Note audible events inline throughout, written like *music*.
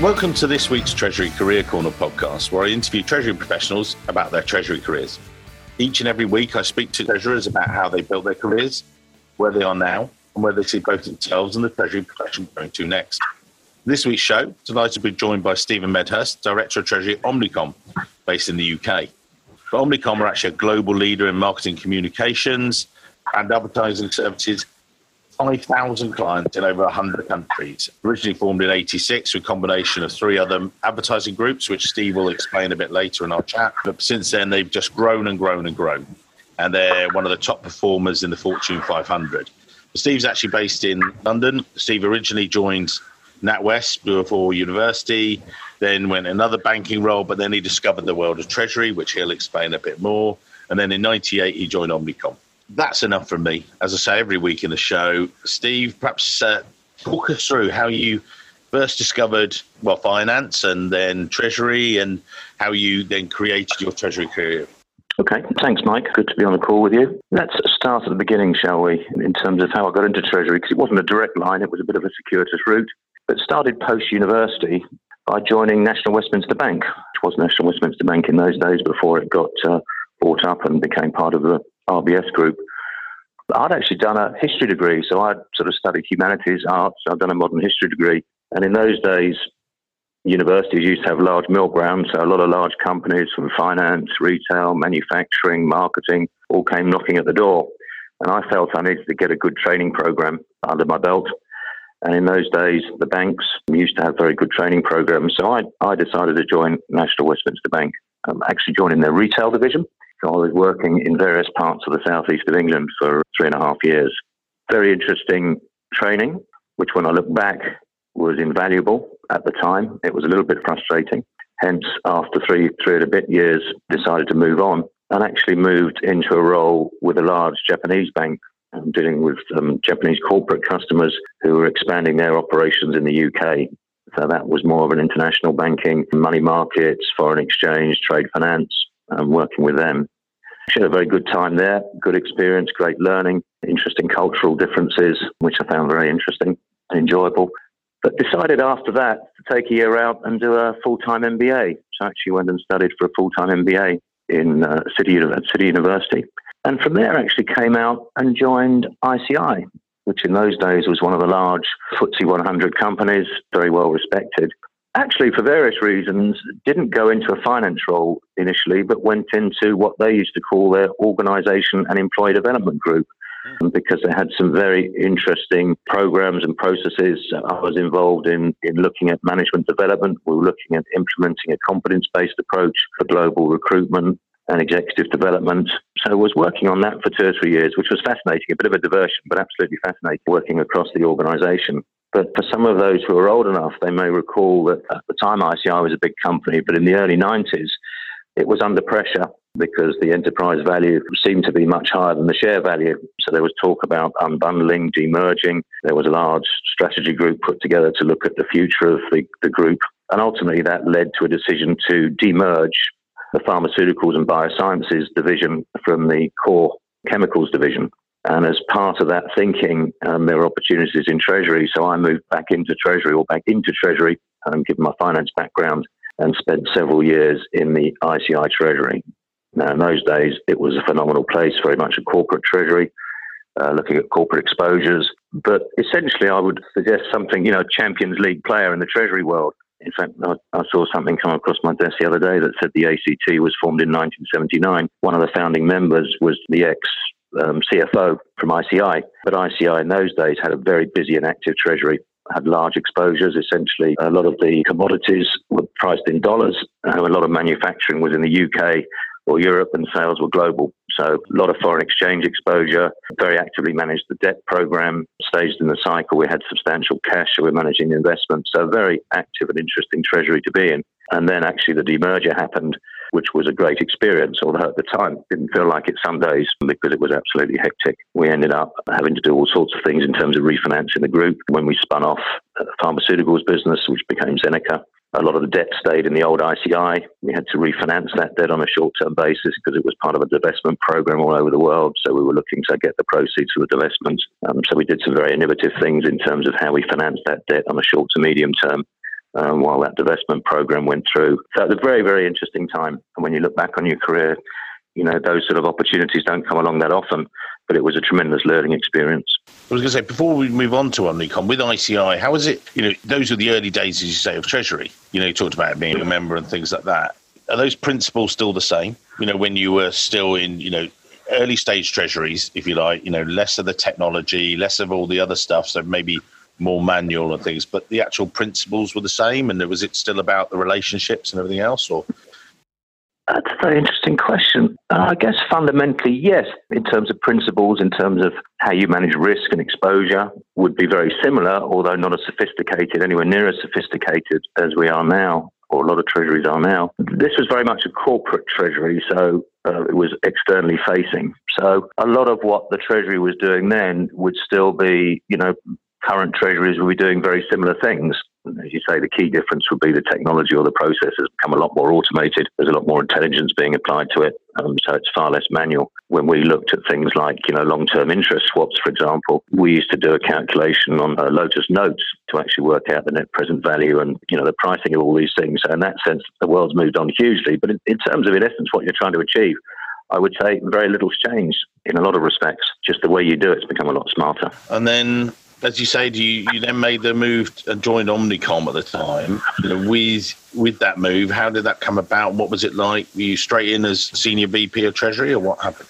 Welcome to this week's Treasury Career Corner podcast, where I interview Treasury professionals about their Treasury careers. Each and every week, I speak to treasurers about how they built their careers, where they are now, and where they see both themselves and the Treasury profession going to next. This week's show, delighted to be joined by Stephen Medhurst, Director of Treasury at Omnicom, based in the UK. But Omnicom are actually a global leader in marketing communications and advertising services 5,000 clients in over 100 countries. Originally formed in 86 with a combination of three other advertising groups, which Steve will explain a bit later in our chat. But since then, they've just grown and grown and grown. And they're one of the top performers in the Fortune 500. Steve's actually based in London. Steve originally joined NatWest before university, then went another banking role, but then he discovered the world of Treasury, which he'll explain a bit more. And then in 98, he joined Omnicom that's enough from me. As I say every week in the show, Steve, perhaps uh, talk us through how you first discovered well finance and then treasury, and how you then created your treasury career. Okay, thanks, Mike. Good to be on the call with you. Let's start at the beginning, shall we, in terms of how I got into treasury, because it wasn't a direct line; it was a bit of a circuitous route. But started post university by joining National Westminster Bank, which was National Westminster Bank in those days before it got uh, bought up and became part of the RBS group. I'd actually done a history degree, so I'd sort of studied humanities, arts. I'd done a modern history degree, and in those days, universities used to have large milk rounds, so a lot of large companies from finance, retail, manufacturing, marketing all came knocking at the door. And I felt I needed to get a good training program under my belt. And in those days, the banks used to have very good training programs. So I, I decided to join National Westminster Bank, um, actually joining their retail division. So I was working in various parts of the southeast of England for three and a half years. Very interesting training, which when I look back was invaluable at the time. It was a little bit frustrating. Hence, after three, three and a bit years, decided to move on and actually moved into a role with a large Japanese bank dealing with um, Japanese corporate customers who were expanding their operations in the UK. So that was more of an international banking, money markets, foreign exchange, trade finance, um, working with them. She had a very good time there, good experience, great learning, interesting cultural differences, which I found very interesting and enjoyable. But decided after that to take a year out and do a full time MBA. So I actually went and studied for a full time MBA in uh, City, City University. And from there, actually came out and joined ICI, which in those days was one of the large FTSE 100 companies, very well respected actually, for various reasons, didn't go into a finance role initially, but went into what they used to call their organisation and employee development group. Hmm. Because they had some very interesting programs and processes. I was involved in, in looking at management development. We were looking at implementing a competence based approach for global recruitment and executive development. So I was working on that for two or three years, which was fascinating, a bit of a diversion, but absolutely fascinating working across the organisation. But for some of those who are old enough, they may recall that at the time ICI was a big company, but in the early 90s, it was under pressure because the enterprise value seemed to be much higher than the share value. So there was talk about unbundling, demerging. There was a large strategy group put together to look at the future of the, the group. And ultimately, that led to a decision to demerge the pharmaceuticals and biosciences division from the core chemicals division. And as part of that thinking, um, there were opportunities in Treasury. So I moved back into Treasury or back into Treasury, um, given my finance background, and spent several years in the ICI Treasury. Now, in those days, it was a phenomenal place, very much a corporate Treasury, uh, looking at corporate exposures. But essentially, I would suggest something, you know, Champions League player in the Treasury world. In fact, I, I, saw something come across my desk the other day that said the ACT was formed in 1979. One of the founding members was the ex um, CFO from ICI. But ICI in those days had a very busy and active treasury, had large exposures. Essentially, a lot of the commodities were priced in dollars. Uh, a lot of manufacturing was in the UK or Europe, and sales were global. So a lot of foreign exchange exposure. Very actively managed the debt program. Staged in the cycle, we had substantial cash, so we're managing the investment. So very active and interesting treasury to be in. And then actually the demerger happened which was a great experience, although at the time didn't feel like it some days because it was absolutely hectic. We ended up having to do all sorts of things in terms of refinancing the group when we spun off uh, the pharmaceuticals business, which became Zeneca. A lot of the debt stayed in the old ICI. We had to refinance that debt on a short term basis because it was part of a divestment program all over the world. So we were looking to get the proceeds for the divestment. Um, so we did some very innovative things in terms of how we financed that debt on a short to medium term um, while that divestment program went through. So it was a very, very interesting time. And when you look back on your career, you know, those sort of opportunities don't come along that often, but it was a tremendous learning experience. I was going to say, before we move on to Omnicom, with ICI, how was it, you know, those were the early days, as you say, of Treasury. You know, you talked about being a member and things like that. Are those principles still the same? You know, when you were still in, you know, early stage treasuries, if you like, you know, less of the technology, less of all the other stuff. So maybe more manual and things, but the actual principles were the same. And was it still about the relationships and everything else, or? That's a very interesting question. Uh, I guess fundamentally, yes, in terms of principles, in terms of how you manage risk and exposure, would be very similar, although not as sophisticated, anywhere near as sophisticated as we are now, or a lot of treasuries are now. This was very much a corporate treasury, so uh, it was externally facing. So a lot of what the treasury was doing then would still be, you know, current treasuries will be doing very similar things. As you say, the key difference would be the technology or the process has become a lot more automated. There's a lot more intelligence being applied to it, um, so it's far less manual. When we looked at things like, you know, long-term interest swaps, for example, we used to do a calculation on uh, Lotus notes to actually work out the net present value and, you know, the pricing of all these things. So in that sense, the world's moved on hugely. But in, in terms of, in essence, what you're trying to achieve, I would say very little's changed in a lot of respects. Just the way you do it's become a lot smarter. And then as you say, you, you then made the move and joined Omnicom at the time. You know, with with that move, how did that come about? What was it like? Were you straight in as senior VP of Treasury, or what happened?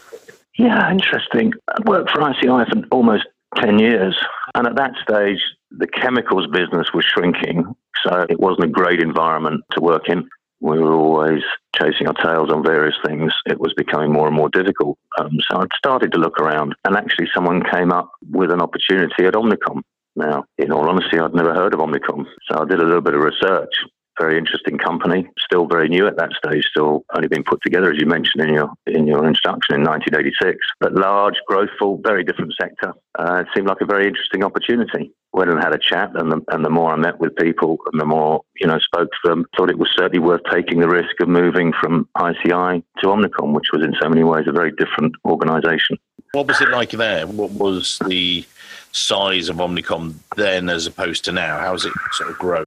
Yeah, interesting. I worked for ICI for almost ten years, and at that stage, the chemicals business was shrinking, so it wasn't a great environment to work in we were always chasing our tails on various things. It was becoming more and more difficult. Um, so I'd started to look around, and actually, someone came up with an opportunity at Omnicom. Now, in all honesty, I'd never heard of Omnicom, so I did a little bit of research very interesting company, still very new at that stage, still only being put together, as you mentioned in your in your introduction in 1986. But large, growthful, very different sector. Uh, it seemed like a very interesting opportunity. Went and had a chat, and the, and the more I met with people, and the more you know spoke to them, thought it was certainly worth taking the risk of moving from ICI to Omnicom, which was in so many ways a very different organisation. What was it like there? What was the size of Omnicom then as opposed to now? How has it sort of grown?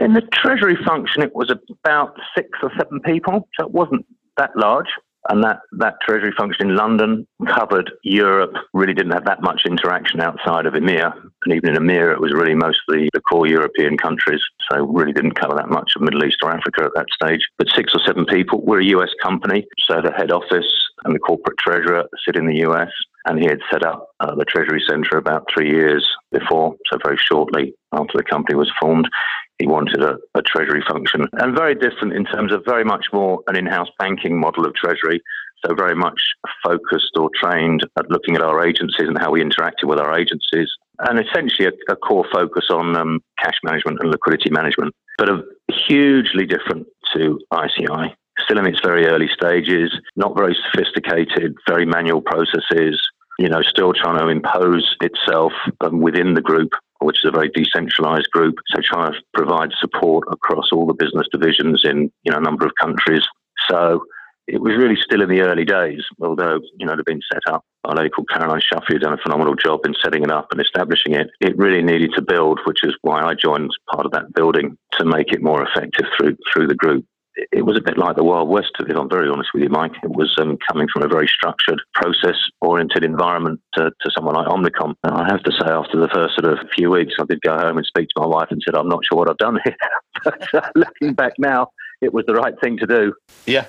In the Treasury function, it was about six or seven people, so it wasn't that large. And that, that Treasury function in London covered Europe, really didn't have that much interaction outside of EMEA. And even in EMEA, it was really mostly the core European countries, so really didn't cover that much of Middle East or Africa at that stage. But six or seven people. We're a US company, so the head office and the corporate treasurer sit in the US and he had set up uh, the Treasury Centre about three years before, so very shortly after the company was formed he wanted a, a, treasury function. And very different in terms of very much more an in-house banking model of treasury. So very much focused or trained at looking at our agencies and how we interacted with our agencies. And essentially a, a core focus on um, cash management and liquidity management but a hugely different to ICI still in its very early stages not very sophisticated very manual processes you know, still trying to impose itself um, within the group which is a very decentralized group. So trying to provide support across all the business divisions in you know a number of countries. So it was really still in the early days, although you know it had been set up. Our lady called Caroline Shuffy had done a phenomenal job in setting it up and establishing it. It really needed to build, which is why I joined part of that building to make it more effective through through the group it was a bit like the Wild West, if I'm very honest with you, Mike. It was um, coming from a very structured, process oriented environment to, to, someone like Omnicom. And I have to say, after the first sort of few weeks, I did go home and speak to my wife and said, I'm not sure what I've done here. *laughs* but uh, looking back now, it was the right thing to do. Yeah.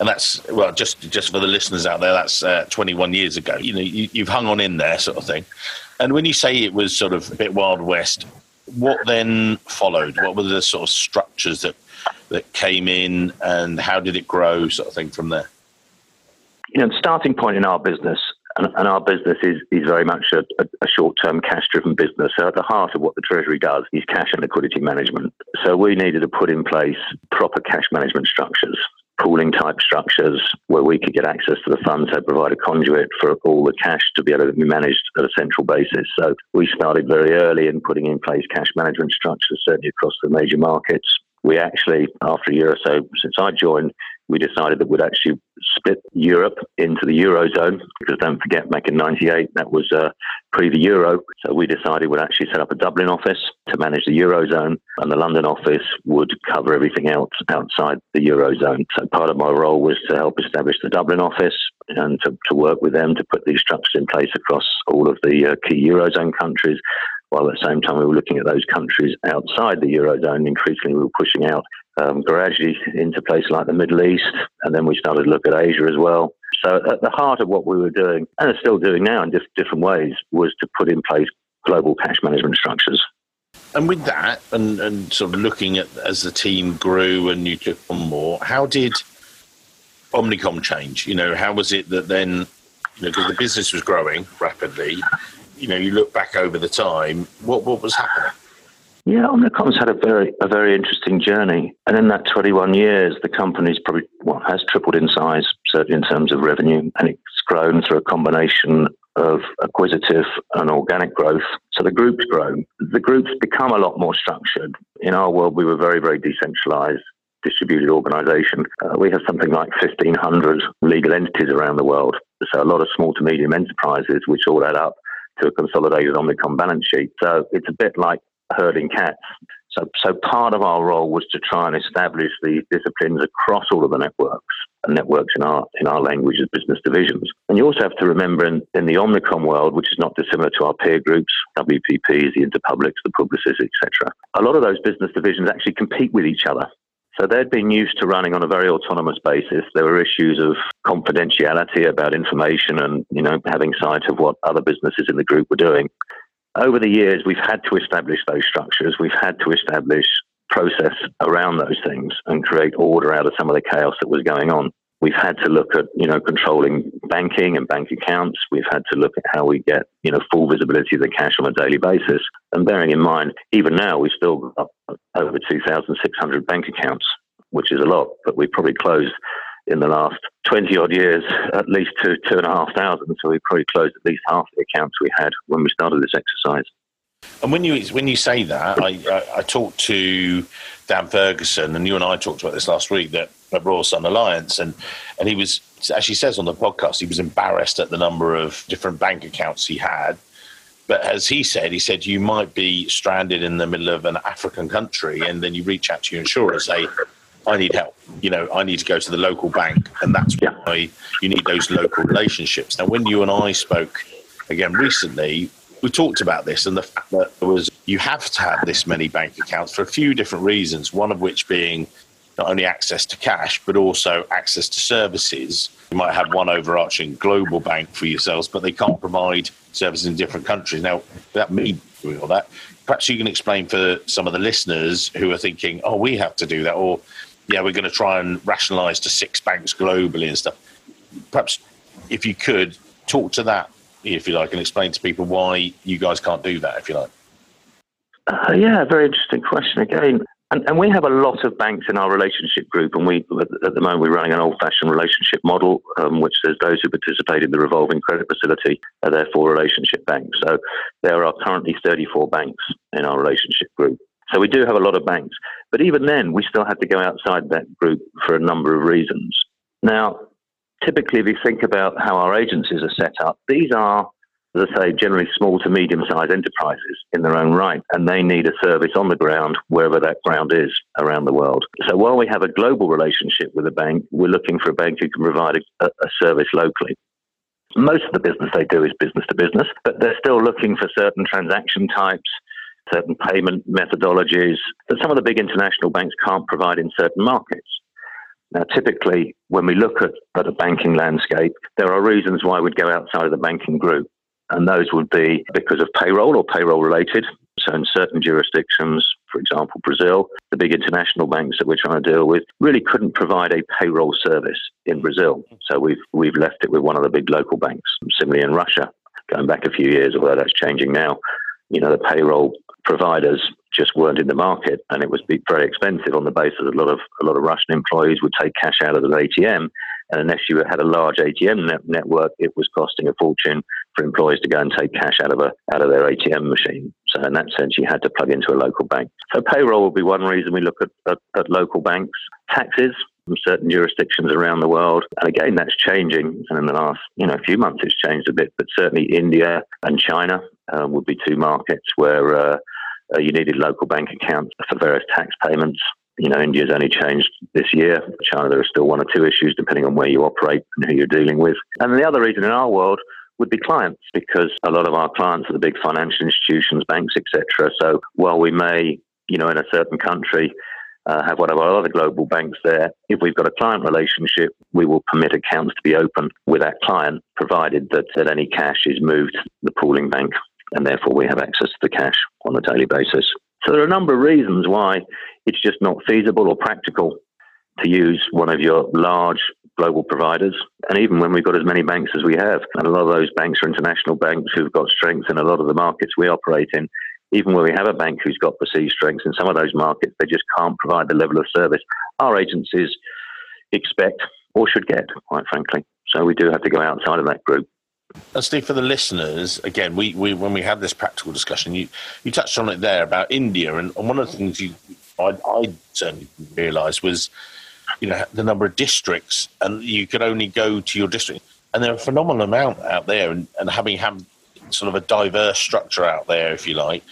And that's well, just just for the listeners out there, that's uh, 21 years ago. You know, you, you've hung on in there, sort of thing. And when you say it was sort of a bit Wild West, what then followed? What were the sort of structures that that came in, and how did it grow, sort of thing, from there? You know, the starting point in our business, and, and our business is, is very much a, a, short term cash driven business. So, at the heart of what the Treasury does is cash and liquidity management. So, we needed to put in place proper cash management structures pooling type structures where we could get access to the funds that provide a conduit for all the cash to be able to be managed at a central basis. So we started very early in putting in place cash management structures, certainly across the major markets we actually, after a year or so since I joined, we decided that we'd actually split Europe into the Eurozone because don't forget, back in 98, that was uh, pre the Euro. So we decided we'd actually set up a Dublin office to manage the Eurozone and the London office would cover everything else outside the Eurozone. So part of my role was to help establish the Dublin office and to, to work with them to put these structures in place across all of the uh, key Eurozone countries while at the same time we were looking at those countries outside the Eurozone. Increasingly, we were pushing out um, gradually into places like the Middle East, and then we started to look at Asia as well. So at the heart of what we were doing, and are still doing now in different ways, was to put in place global cash management structures. And with that, and, and sort of looking at as the team grew and you took on more, how did Omnicom change? You know, how was it that then, you know, because the business was growing rapidly, you know, you look back over the time, what what was happening? Yeah, Omnicom's had a very a very interesting journey, and in that 21 years, the company's probably well has tripled in size, certainly in terms of revenue, and it's grown through a combination of acquisitive and organic growth. So the group's grown. The group's become a lot more structured. In our world, we were very very decentralized distributed organization. Uh, we have something like 1,500 legal entities around the world. So a lot of small to medium enterprises, which all add up to a consolidated Omnicom balance sheet. So it's a bit like herding cats. So, so part of our role was to try and establish these disciplines across all of the networks and networks in our in our language as business divisions. And you also have to remember in, in the Omnicom world, which is not dissimilar to our peer groups, WPPs, the Interpublics, the Publicis, etc. A lot of those business divisions actually compete with each other. So they'd been used to running on a very autonomous basis. There were issues of confidentiality about information and, you know, having sight of what other businesses in the group were doing. Over the years, we've had to establish those structures. We've had to establish process around those things and create order out of some of the chaos that was going on. We've had to look at, you know, controlling banking and bank accounts. We've had to look at how we get, you know, full visibility of the cash on a daily basis. And bearing in mind, even now, we've still got over 2,600 bank accounts, which is a lot, but we probably closed in the last 20 odd years at least two, two and a half thousand. So we probably closed at least half the accounts we had when we started this exercise. And when you when you say that, I, I, I, talked to Dan Ferguson, and you and I talked about this last week that at Royal Sun Alliance, and and he was actually says on the podcast he was embarrassed at the number of different bank accounts he had. But as he said, he said you might be stranded in the middle of an African country, and then you reach out to your insurer and say, "I need help. You know, I need to go to the local bank," and that's why you need those local relationships. Now, when you and I spoke again recently, we talked about this and the fact that there was you have to have this many bank accounts for a few different reasons. One of which being not only access to cash but also access to services. You might have one overarching global bank for yourselves, but they can't provide services in different countries. Now, that me doing all that, perhaps you can explain for some of the listeners who are thinking, "Oh, we have to do that," or "Yeah, we're going to try and rationalise to six banks globally and stuff." Perhaps if you could talk to that if you like, and explain to people why you guys can't do that, if you like. Uh, yeah, very interesting question again. And, and, we have a lot of banks in our relationship group, and we at the moment we're running an old-fashioned relationship model, um, which says those who participate in the revolving credit facility are therefore relationship banks. So there are currently 34 banks in our relationship group. So we do have a lot of banks, but even then, we still have to go outside that group for a number of reasons. Now, typically, if you think about how our agencies are set up, these are, as I say, generally small to medium sized enterprises in their own right, and they need a service on the ground wherever that ground is around the world. So while we have a global relationship with a bank, we're looking for a bank who can provide a, a service locally. Most of the business they do is business to business, but they're still looking for certain transaction types, certain payment methodologies that some of the big international banks can't provide in certain markets. Now, typically, when we look at, at a banking landscape, there are reasons why we'd go outside of the banking group. And those would be because of payroll or payroll related. So, in certain jurisdictions, for example, Brazil, the big international banks that we're trying to deal with really couldn't provide a payroll service in Brazil. So, we've, we've left it with one of the big local banks. Similarly, in Russia, going back a few years, although that's changing now, you know, the payroll providers just weren't in the market, and it was very expensive on the basis that a lot of a lot of Russian employees would take cash out of the ATM, and unless you had a large ATM net- network, it was costing a fortune for employees to go and take cash out of a out of their ATM machine. So in that sense, you had to plug into a local bank. So payroll will be one reason we look at, at, at local banks. Taxes, from certain jurisdictions around the world. And again, that's changing. And in the last, you know, few months, it's changed a bit. But certainly India and China uh, would be two markets where uh, uh, you needed local bank accounts for various tax payments. You know, India's only changed this year. China, there are still one or two issues depending on where you operate and who you're dealing with. And the other reason in our world would be clients because a lot of our clients are the big financial institutions, banks, etc. So while we may, you know, in a certain country uh, have one of our other global banks there, if we've got a client relationship, we will permit accounts to be open with that client, provided that, that any cash is moved to the pooling bank and therefore we have access to the cash on a daily basis. So there are a number of reasons why it's just not feasible or practical to use one of your large global providers. And even when we've got as many banks as we have, and a lot of those banks are international banks who've got strength in a lot of the markets we operate in, even where we have a bank who's got perceived strengths in some of those markets, they just can't provide the level of service our agencies expect or should get, quite frankly. So we do have to go outside of that group. And Steve, for the listeners, again, we, we when we had this practical discussion, you, you touched on it there about India, and, and one of the things you I, I certainly realised was, you know, the number of districts, and you could only go to your district, and there are a phenomenal amount out there, and, and having had sort of a diverse structure out there, if you like.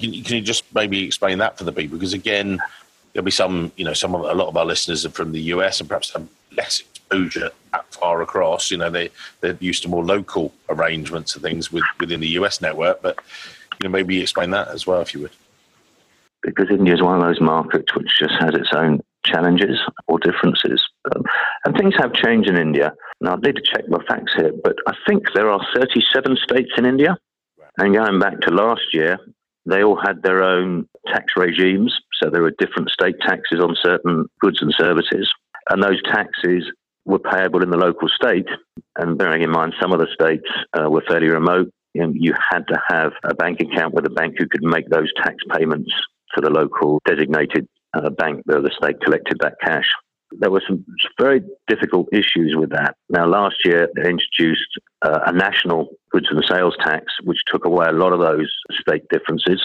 Can, can you just maybe explain that for the people? Because again, there'll be some, you know, some of, a lot of our listeners are from the US and perhaps have less exposure that far across. You know, they they're used to more local arrangements and things with, within the US network. But you know, maybe explain that as well, if you would. Because India is one of those markets which just has its own challenges or differences. Um, and things have changed in India. Now, I need to check my facts here, but I think there are 37 states in India. And going back to last year, they all had their own tax regimes. So there were different state taxes on certain goods and services. And those taxes were payable in the local state. And bearing in mind, some of the states uh, were fairly remote. You, know, you had to have a bank account with a bank who could make those tax payments to the local designated uh, bank the state collected that cash. There were some very difficult issues with that. Now, last year, they introduced uh, a national goods and sales tax, which took away a lot of those state differences.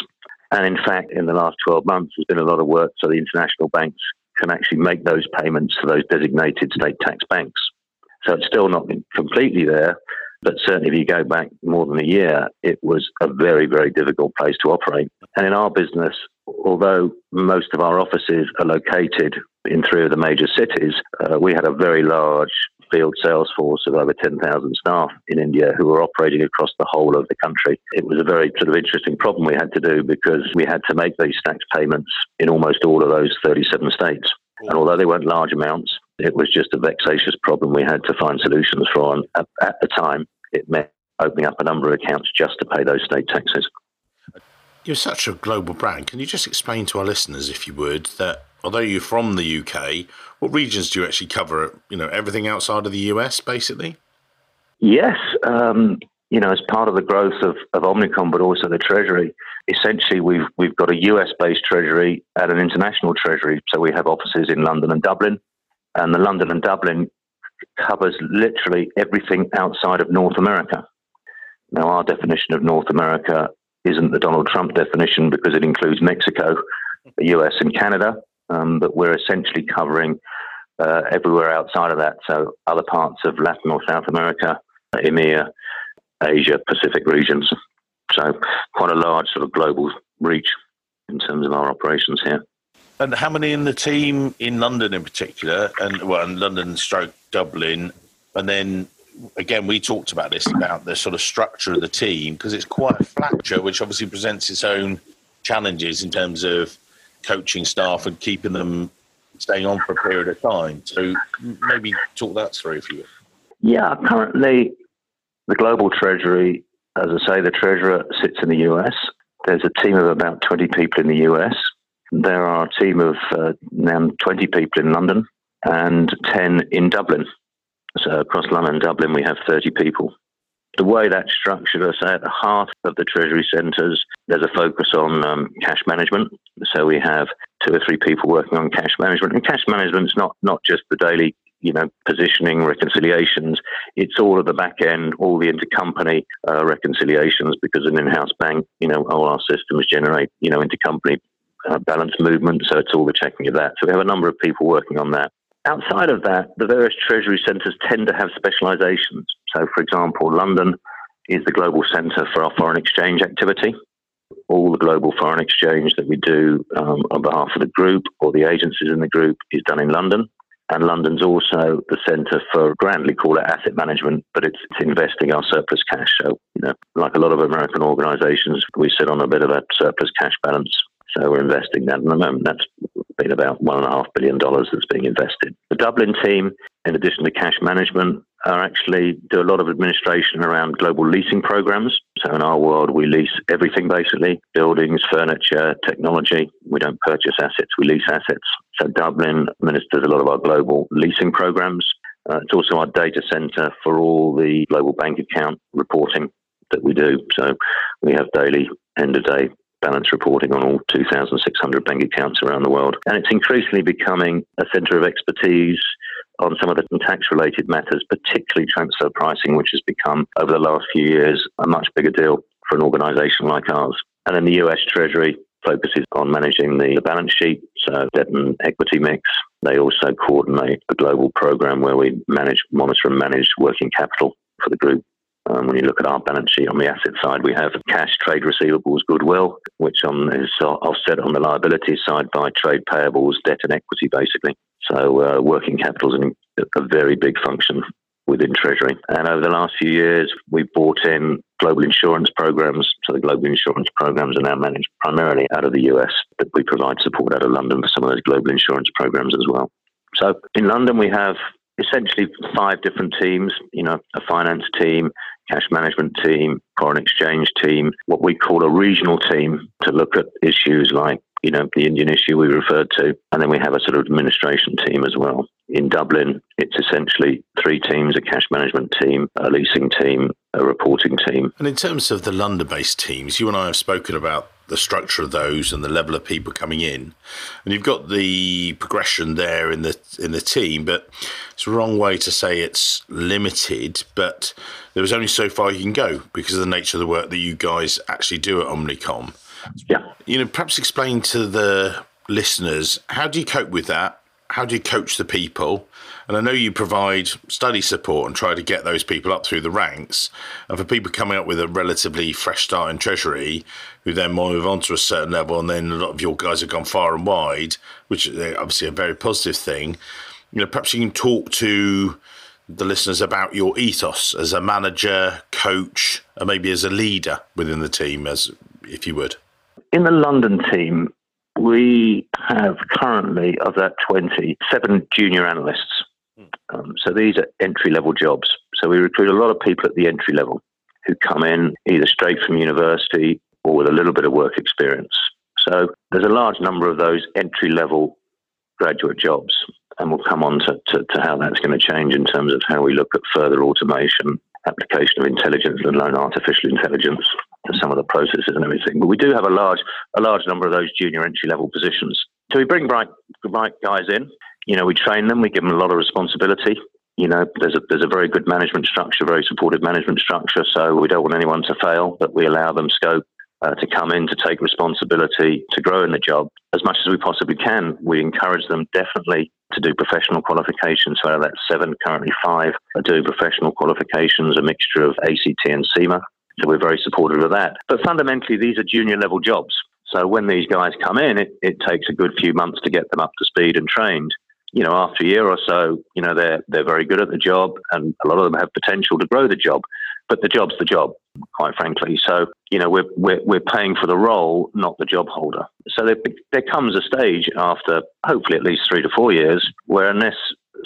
And in fact, in the last 12 months, there's been a lot of work so the international banks can actually make those payments to those designated state tax banks. So it's still not completely there, but certainly if you go back more than a year, it was a very, very difficult place to operate. And in our business, although most of our offices are located in three of the major cities, uh, we had a very large field sales force of over 10,000 staff in India who were operating across the whole of the country. It was a very sort of interesting problem we had to do because we had to make these tax payments in almost all of those 37 states. And although they weren't large amounts, it was just a vexatious problem we had to find solutions for. And at, at the time, it meant opening up a number of accounts just to pay those state taxes. You're such a global brand. Can you just explain to our listeners, if you would, that although you're from the UK, what regions do you actually cover? You know, everything outside of the US, basically. Yes, um, you know, as part of the growth of, of Omnicom, but also the Treasury, essentially we've we've got a US based Treasury and an international Treasury. So we have offices in London and Dublin, and the London and Dublin covers literally everything outside of North America. Now, our definition of North America isn't the Donald Trump definition because it includes Mexico, the US, and Canada um, but we're essentially covering uh, everywhere outside of that. So other parts of Latin or South America, EMEA, Asia, Pacific regions. So quite a large sort of global reach in terms of our operations here. And how many in the team in London in particular, and well, in London, stroke Dublin, and then again we talked about this about the sort of structure of the team because it's quite a fracture, which obviously presents its own challenges in terms of coaching staff and keeping them staying on for a period of time. So maybe talk that through if you. Yeah, currently the global treasury, as I say, the treasurer sits in the US. There's a team of about 20 people in the US. There are a team of uh, now 20 people in London and 10 in Dublin. So across London and Dublin, we have 30 people the way that's structured, I say at the heart of the Treasury centres, there's a focus on um, cash management. So we have two or three people working on cash management, and cash management is not not just the daily, you know, positioning reconciliations. It's all of the back end, all the intercompany uh, reconciliations, because an in-house bank, you know, all our systems generate, you know, intercompany uh, balance movement. So it's all the checking of that. So we have a number of people working on that. Outside of that, the various treasury centres tend to have specialisations. So, for example, London is the global centre for our foreign exchange activity. All the global foreign exchange that we do um, on behalf of the group or the agencies in the group is done in London. And London's also the centre for, grandly call it asset management, but it's, it's, investing our surplus cash. So, you know, like a lot of American organisations, we sit on a bit of a surplus cash balance. So we're investing that at the moment. That's been about $1.5 billion that's being invested. The Dublin team, in addition to cash management, are actually do a lot of administration around global leasing programs. So in our world, we lease everything basically buildings, furniture, technology. We don't purchase assets, we lease assets. So Dublin administers a lot of our global leasing programs. Uh, it's also our data center for all the global bank account reporting that we do. So we have daily, end of day balance reporting on all 2,600 bank accounts around the world. And it's increasingly becoming a center of expertise on some of the tax related matters, particularly transfer pricing, which has become, over the last few years, a much bigger deal for an organization like ours. And then the US Treasury focuses on managing the balance sheet, so debt and equity mix. They also coordinate a global program where we manage, monitor, and manage working capital for the group. Um, when you look at our balance sheet on the asset side, we have cash, trade receivables, goodwill, which on is offset on the liability side by trade payables, debt, and equity, basically. So uh, working capital is a very big function within Treasury. And over the last few years, we've brought in global insurance programs. So the global insurance programs are now managed primarily out of the US, but we provide support out of London for some of those global insurance programs as well. So in London, we have essentially five different teams, you know, a finance team, cash management team, foreign exchange team, what we call a regional team to look at issues like you know, the Indian issue we referred to. And then we have a sort of administration team as well. In Dublin, it's essentially three teams a cash management team, a leasing team, a reporting team. And in terms of the London based teams, you and I have spoken about the structure of those and the level of people coming in. And you've got the progression there in the in the team, but it's a wrong way to say it's limited, but there was only so far you can go because of the nature of the work that you guys actually do at Omnicom. Yeah. You know, perhaps explain to the listeners how do you cope with that? How do you coach the people? And I know you provide study support and try to get those people up through the ranks. And for people coming up with a relatively fresh start in Treasury, who then move on to a certain level, and then a lot of your guys have gone far and wide, which is uh, obviously a very positive thing. You know, perhaps you can talk to the listeners about your ethos as a manager, coach, and maybe as a leader within the team, as if you would in the London team, we have currently, of that 20, seven junior analysts. Um, so these are entry level jobs. So we recruit a lot of people at the entry level who come in either straight from university or with a little bit of work experience. So there's a large number of those entry level graduate jobs. And we'll come on to, to, to how that's going to change in terms of how we look at further automation, application of intelligence, let alone artificial intelligence, to some of the processes and everything. But we do have a large a large number of those junior entry level positions. So we bring bright bright guys in. You know, we train them. We give them a lot of responsibility. You know, there's a there's a very good management structure, very supportive management structure. So we don't want anyone to fail, but we allow them scope uh, to come in to take responsibility to grow in the job as much as we possibly can. We encourage them definitely to do professional qualifications. So that's seven, currently five are doing professional qualifications, a mixture of ACT and CIMA. So we're very supportive of that. But fundamentally, these are junior level jobs. So when these guys come in, it, it takes a good few months to get them up to speed and trained. You know, after a year or so, you know, they're they're very good at the job and a lot of them have potential to grow the job. But the job's the job, quite frankly. So, you know, we're, we're, we're paying for the role, not the job holder. So there, there comes a stage after hopefully at least three to four years where unless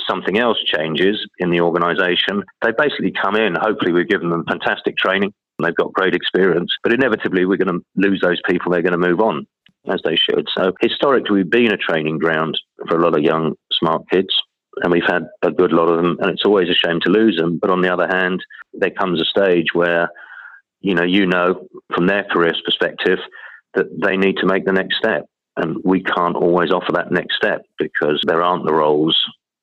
something else changes in the organization, they basically come in. Hopefully, we've given them fantastic training they've got great experience. But inevitably, we're going to lose those people. They're going to move on, as they should. So historically, we've been a training ground for a lot of young, smart kids. And we've had a good lot of them, and it's always a shame to lose them. But on the other hand, there comes a stage where, you know, you know from their career's perspective that they need to make the next step. And we can't always offer that next step because there aren't the roles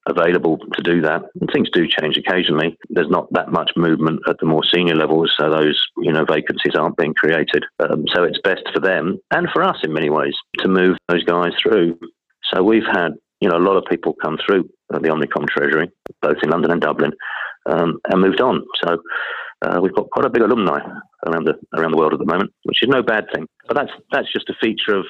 available to do that. And things do change occasionally. There's not that much movement at the more senior levels, so those you know vacancies aren't being created. Um, so it's best for them and for us in many ways to move those guys through. So we've had you know a lot of people come through the Omnicom Treasury, both in London and Dublin, um, and moved on. So uh, we've got quite a big alumni around the around the world at the moment, which is no bad thing. But that's that's just a feature of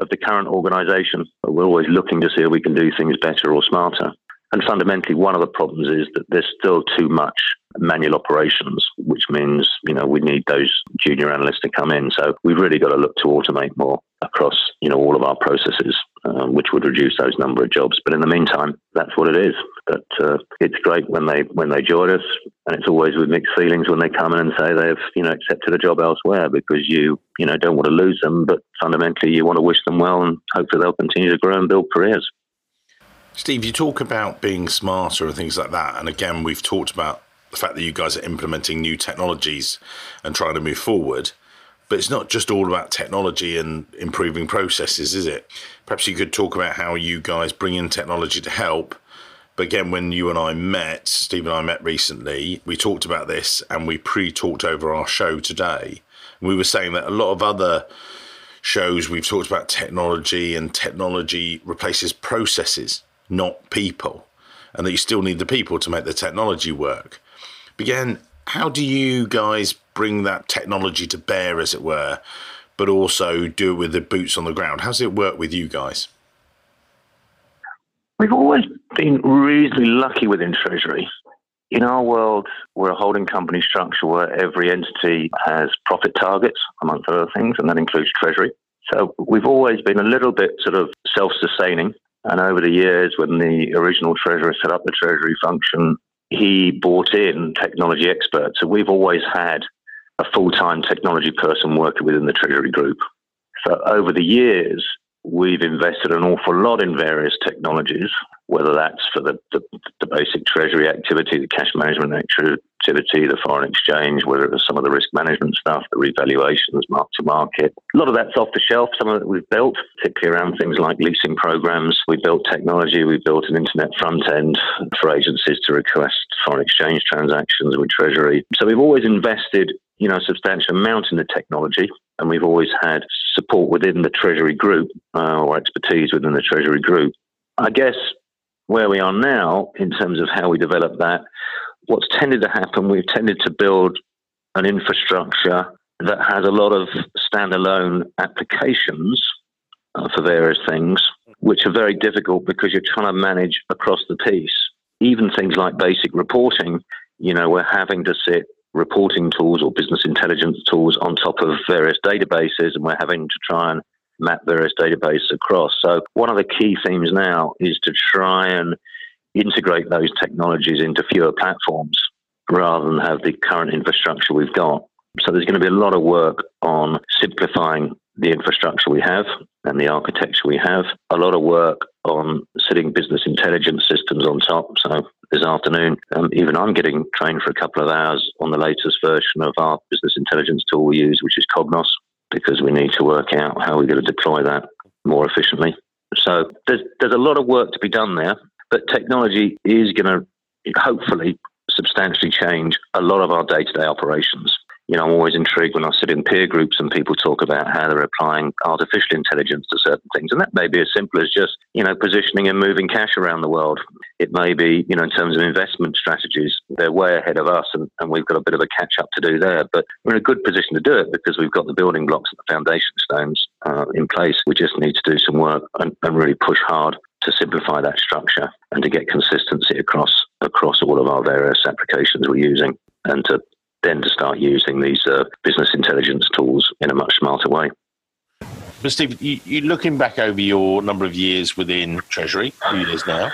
of the current organisation. We're always looking to see if we can do things better or smarter. And fundamentally, one of the problems is that there's still too much manual operations, which means, you know, we need those junior analysts to come in. So we've really got to look to automate more across, you know, all of our processes, um, which would reduce those number of jobs. But in the meantime, that's what it is. But uh, it's great when they when they join us, and it's always with mixed feelings when they come in and say they've, you know, accepted a job elsewhere because you, you know, don't want to lose them, but fundamentally you want to wish them well and hopefully they'll continue to grow and build careers. Steve, you talk about being smarter and things like that. And again, we've talked about the fact that you guys are implementing new technologies and trying to move forward. But it's not just all about technology and improving processes, is it? Perhaps you could talk about how you guys bring in technology to help. But again, when you and I met, Steve and I met recently, we talked about this and we pre talked over our show today. We were saying that a lot of other shows we've talked about technology and technology replaces processes not people, and that you still need the people to make the technology work. But again, how do you guys bring that technology to bear, as it were, but also do it with the boots on the ground? How does it work with you guys? We've always been reasonably lucky within Treasury. In our world, we're a holding company structure where every entity has profit targets, amongst other things, and that includes Treasury. So we've always been a little bit sort of self sustaining and over the years, when the original treasurer set up the treasury function, he brought in technology experts. So we've always had a full time technology person working within the treasury group. So over the years, we've invested an awful lot in various technologies, whether that's for the, the, the, basic treasury activity, the cash management activity, the foreign exchange, whether it was some of the risk management stuff, the revaluations, mark to market. A lot of that's off the shelf, some of it we've built, particularly around things like leasing programs. We built technology, we built an internet front end for agencies to request foreign exchange transactions with treasury. So we've always invested you know, a substantial amount in the technology, and we've always had support within the Treasury Group uh, or expertise within the Treasury Group. I guess where we are now, in terms of how we develop that, what's tended to happen, we've tended to build an infrastructure that has a lot of standalone applications uh, for various things, which are very difficult because you're trying to manage across the piece. Even things like basic reporting, you know, we're having to sit reporting tools or business intelligence tools on top of various databases, and we're having to try and map various databases across. So, one of the key themes now is to try and integrate those technologies into fewer platforms rather than have the current infrastructure we've got. So, there's going to be a lot of work on simplifying the infrastructure we have and the architecture we have, a lot of work on sitting business intelligence systems on top. So this afternoon, um, even I'm getting trained for a couple of hours on the latest version of our business intelligence tool we use, which is Cognos, because we need to work out how we're going to deploy that more efficiently. So there's there's a lot of work to be done there, but technology is going to hopefully substantially change a lot of our day-to-day operations you know, I'm always intrigued when I sit in peer groups and people talk about how they're applying artificial intelligence to certain things. And that may be as simple as just, you know, positioning and moving cash around the world. It may be, you know, in terms of investment strategies, they're way ahead of us and, and we've got a bit of a catch up to do there. But we're in a good position to do it because we've got the building blocks and the foundation stones uh, in place. We just need to do some work and, and really push hard to simplify that structure and to get consistency across across all of our various applications we're using and to then to start using these uh, business intelligence tools in a much smarter way. But Steve, you, you looking back over your number of years within Treasury, few years now,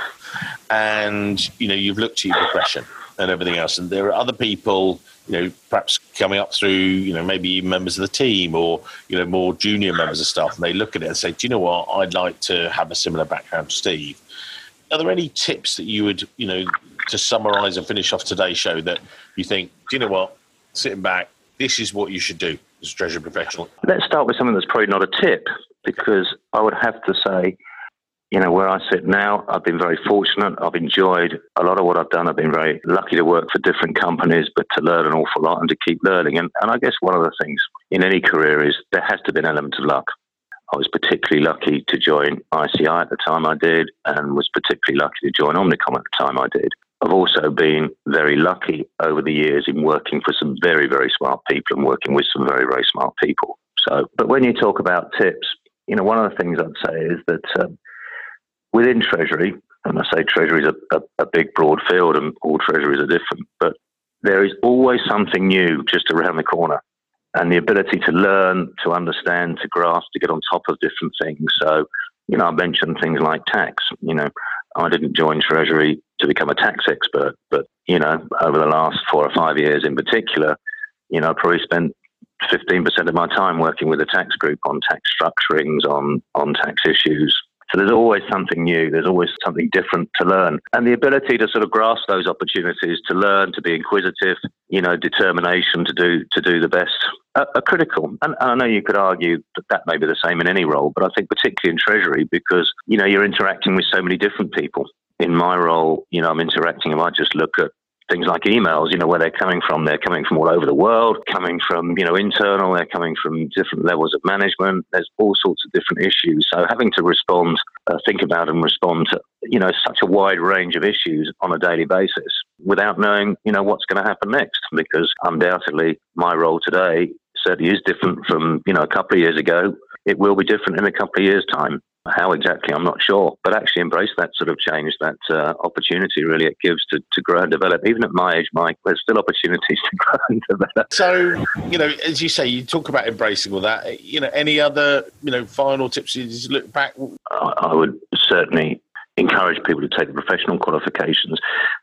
and you know you've looked at your progression and everything else, and there are other people, you know, perhaps coming up through, you know, maybe members of the team or you know more junior members of staff, and they look at it and say, "Do you know what? I'd like to have a similar background to Steve." Are there any tips that you would, you know, to summarise and finish off today's show that you think, do you know what? sitting back, this is what you should do as a treasury professional? Let's start with something that's probably not a tip, because I would have to say, you know, where I sit now, I've been very fortunate. I've enjoyed a lot of what I've done. I've been very lucky to work for different companies, but to learn an awful lot and to keep learning. And, and I guess one of the things in any career is there has to be an element of luck. I was particularly lucky to join ICI at the time I did, and was particularly lucky to join Omnicom at the time I did. I've also been very lucky over the years in working for some very, very smart people and working with some very, very smart people. So, but when you talk about tips, you know, one of the things I'd say is that um, within Treasury, and I say Treasury is a, a, a big, broad field, and all treasuries are different, but there is always something new just around the corner. And the ability to learn, to understand, to grasp, to get on top of different things. So, you know, I mentioned things like tax. You know, I didn't join Treasury to become a tax expert, but, you know, over the last four or five years in particular, you know, I probably spent 15% of my time working with a tax group on tax structurings, on, on tax issues. So there's always something new. There's always something different to learn. And the ability to sort of grasp those opportunities to learn, to be inquisitive, you know, determination to do, to do the best are, are critical. And, and I know you could argue that that may be the same in any role, but I think particularly in Treasury because, you know, you're interacting with so many different people in my role, you know, I'm interacting. I just look at things like emails, you know, where they're coming from. They're coming from all over the world, coming from, you know, internal, they're coming from different levels of management. There's all sorts of different issues. So having to respond, uh, think about and respond to, you know, such a wide range of issues on a daily basis without knowing, you know, what's going to happen next. Because undoubtedly my role today certainly is different from, you know, a couple of years ago. It will be different in a couple of years' time. How exactly, I'm not sure, but actually embrace that sort of change, that uh, opportunity really it gives to, to grow and develop. Even at my age, Mike, there's still opportunities *laughs* to grow and develop. So, you know, as you say, you talk about embracing all that. You know, any other, you know, final tips you just look back? I, I would certainly encourage people to take the professional qualifications.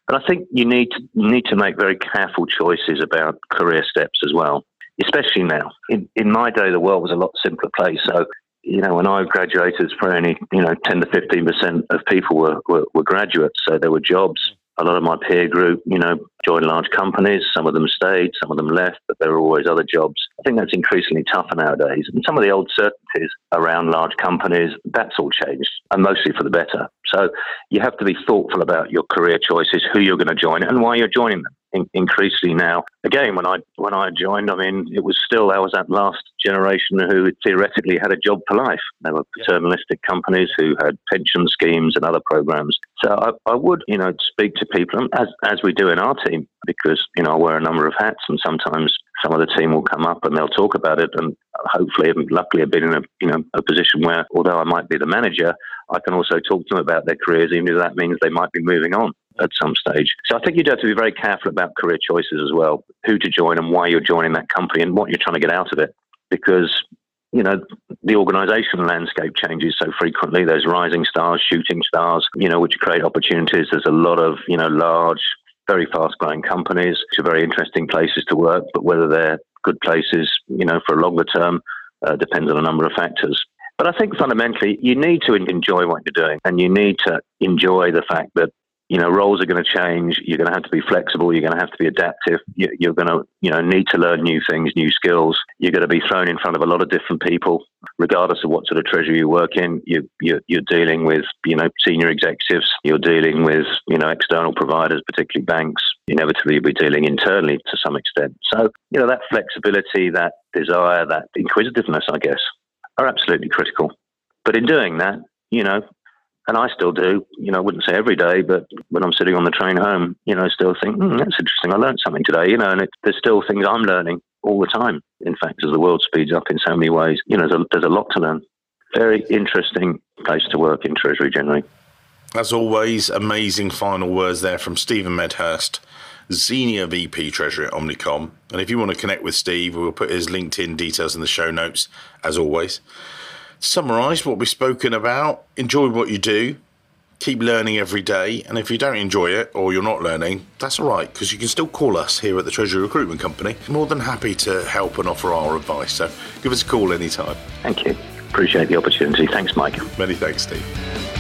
But I think you need to, you need to make very careful choices about career steps as well, especially now. In, in my day, the world was a lot simpler place. So you know, when I graduated, probably only, you know, 10 to 15% of people were, were, were, graduates. So there were jobs. A lot of my peer group, you know, joined large companies. Some of them stayed, some of them left, but there were always other jobs. I think that's increasingly tougher nowadays. And some of the old certainties around large companies, that's all changed, and mostly for the better. So you have to be thoughtful about your career choices, who you're going to join, and why you're joining them in, increasingly now. Again, when I when I joined, I mean, it was still I was that last generation who theoretically had a job for life. They were paternalistic companies who had pension schemes and other programs. So I, I would, you know, speak to people as as we do in our team because you know I wear a number of hats, and sometimes some of the team will come up and they'll talk about it. And hopefully, and luckily, I've been in a you know a position where, although I might be the manager, I can also talk to them about their careers, even if that means they might be moving on at some stage. So I think you'd have to be very careful about career choices as well, who to join and why you're joining that company and what you're trying to get out of it. Because, you know, the organization landscape changes so frequently. There's rising stars, shooting stars, you know, which create opportunities. There's a lot of, you know, large, very fast growing companies, which are very interesting places to work, but whether they're good places, you know, for a longer term uh, depends on a number of factors. But I think fundamentally, you need to enjoy what you're doing and you need to enjoy the fact that you know, roles are going to change. You're going to have to be flexible. You're going to have to be adaptive. You're going to, you know, need to learn new things, new skills. You're going to be thrown in front of a lot of different people, regardless of what sort of treasury you work in. You, you're, you're dealing with, you know, senior executives. You're dealing with, you know, external providers, particularly banks. Inevitably, you'll be dealing internally to some extent. So, you know, that flexibility, that desire, that inquisitiveness, I guess, are absolutely critical. But in doing that, you know, and I still do. You know, I wouldn't say every day, but when I'm sitting on the train home, you know, I still think, mm, that's interesting. I learned something today, you know, and it, there's still things I'm learning all the time. In fact, as the world speeds up in so many ways, you know, there's a, there's a lot to learn. Very interesting place to work in Treasury generally. As always, amazing final words there from Stephen Medhurst, Senior VP Treasury at Omnicom. And if you want to connect with Steve, we'll put his LinkedIn details in the show notes, as always summarize what we've spoken about, enjoy what you do, keep learning every day. And if you don't enjoy it or you're not learning, that's all right because you can still call us here at the Treasury Recruitment Company. More than happy to help and offer our advice. So give us a call anytime. Thank you. Appreciate the opportunity. Thanks, Mike. Many thanks, Steve.